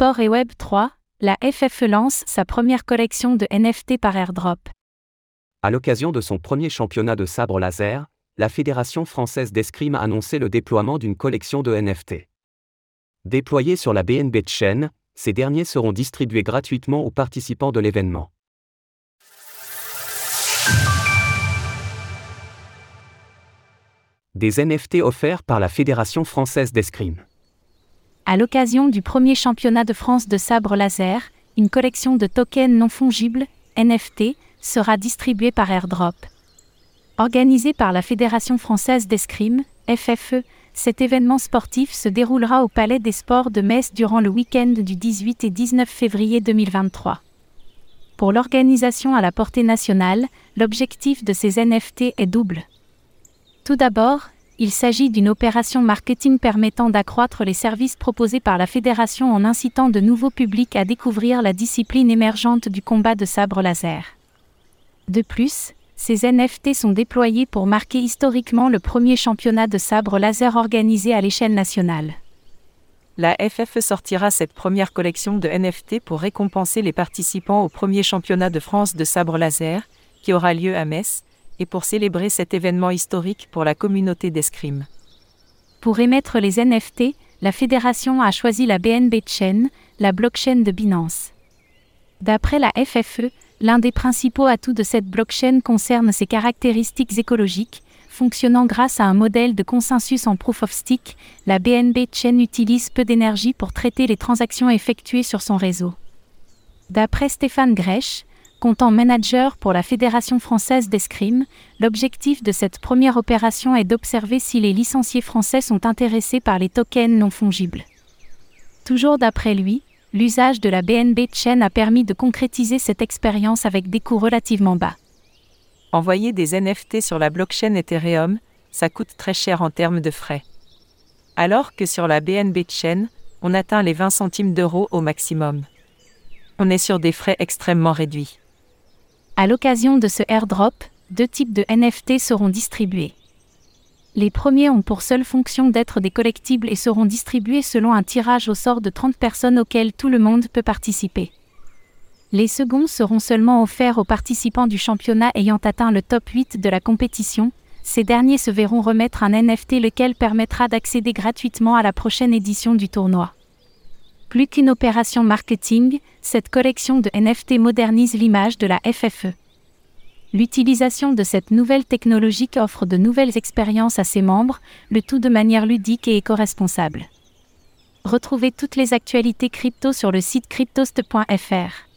Sport et Web 3, la FFE lance sa première collection de NFT par airdrop. À l'occasion de son premier championnat de sabre laser, la Fédération française d'escrime a annoncé le déploiement d'une collection de NFT. Déployés sur la BNB Chain, ces derniers seront distribués gratuitement aux participants de l'événement. Des NFT offerts par la Fédération française d'escrime. À l'occasion du premier championnat de France de sabre laser, une collection de tokens non fongibles, NFT, sera distribuée par airdrop. Organisé par la Fédération française d'escrime, FFE, cet événement sportif se déroulera au Palais des Sports de Metz durant le week-end du 18 et 19 février 2023. Pour l'organisation à la portée nationale, l'objectif de ces NFT est double. Tout d'abord, il s'agit d'une opération marketing permettant d'accroître les services proposés par la fédération en incitant de nouveaux publics à découvrir la discipline émergente du combat de sabre laser. De plus, ces NFT sont déployés pour marquer historiquement le premier championnat de sabre laser organisé à l'échelle nationale. La FFE sortira cette première collection de NFT pour récompenser les participants au premier championnat de France de sabre laser, qui aura lieu à Metz, et pour célébrer cet événement historique pour la communauté d'escrime. Pour émettre les NFT, la fédération a choisi la BNB Chain, la blockchain de Binance. D'après la FFE, l'un des principaux atouts de cette blockchain concerne ses caractéristiques écologiques, fonctionnant grâce à un modèle de consensus en proof of stake, la BNB Chain utilise peu d'énergie pour traiter les transactions effectuées sur son réseau. D'après Stéphane Grèche, comptant manager pour la Fédération française d'escrime, l'objectif de cette première opération est d'observer si les licenciés français sont intéressés par les tokens non fongibles. Toujours d'après lui, l'usage de la BNB Chain a permis de concrétiser cette expérience avec des coûts relativement bas. Envoyer des NFT sur la blockchain Ethereum, ça coûte très cher en termes de frais. Alors que sur la BNB Chain, on atteint les 20 centimes d'euros au maximum. On est sur des frais extrêmement réduits. À l'occasion de ce airdrop, deux types de NFT seront distribués. Les premiers ont pour seule fonction d'être des collectibles et seront distribués selon un tirage au sort de 30 personnes auxquelles tout le monde peut participer. Les seconds seront seulement offerts aux participants du championnat ayant atteint le top 8 de la compétition. Ces derniers se verront remettre un NFT lequel permettra d'accéder gratuitement à la prochaine édition du tournoi. Plus qu'une opération marketing, cette collection de NFT modernise l'image de la FFE. L'utilisation de cette nouvelle technologie offre de nouvelles expériences à ses membres, le tout de manière ludique et éco-responsable. Retrouvez toutes les actualités crypto sur le site cryptost.fr.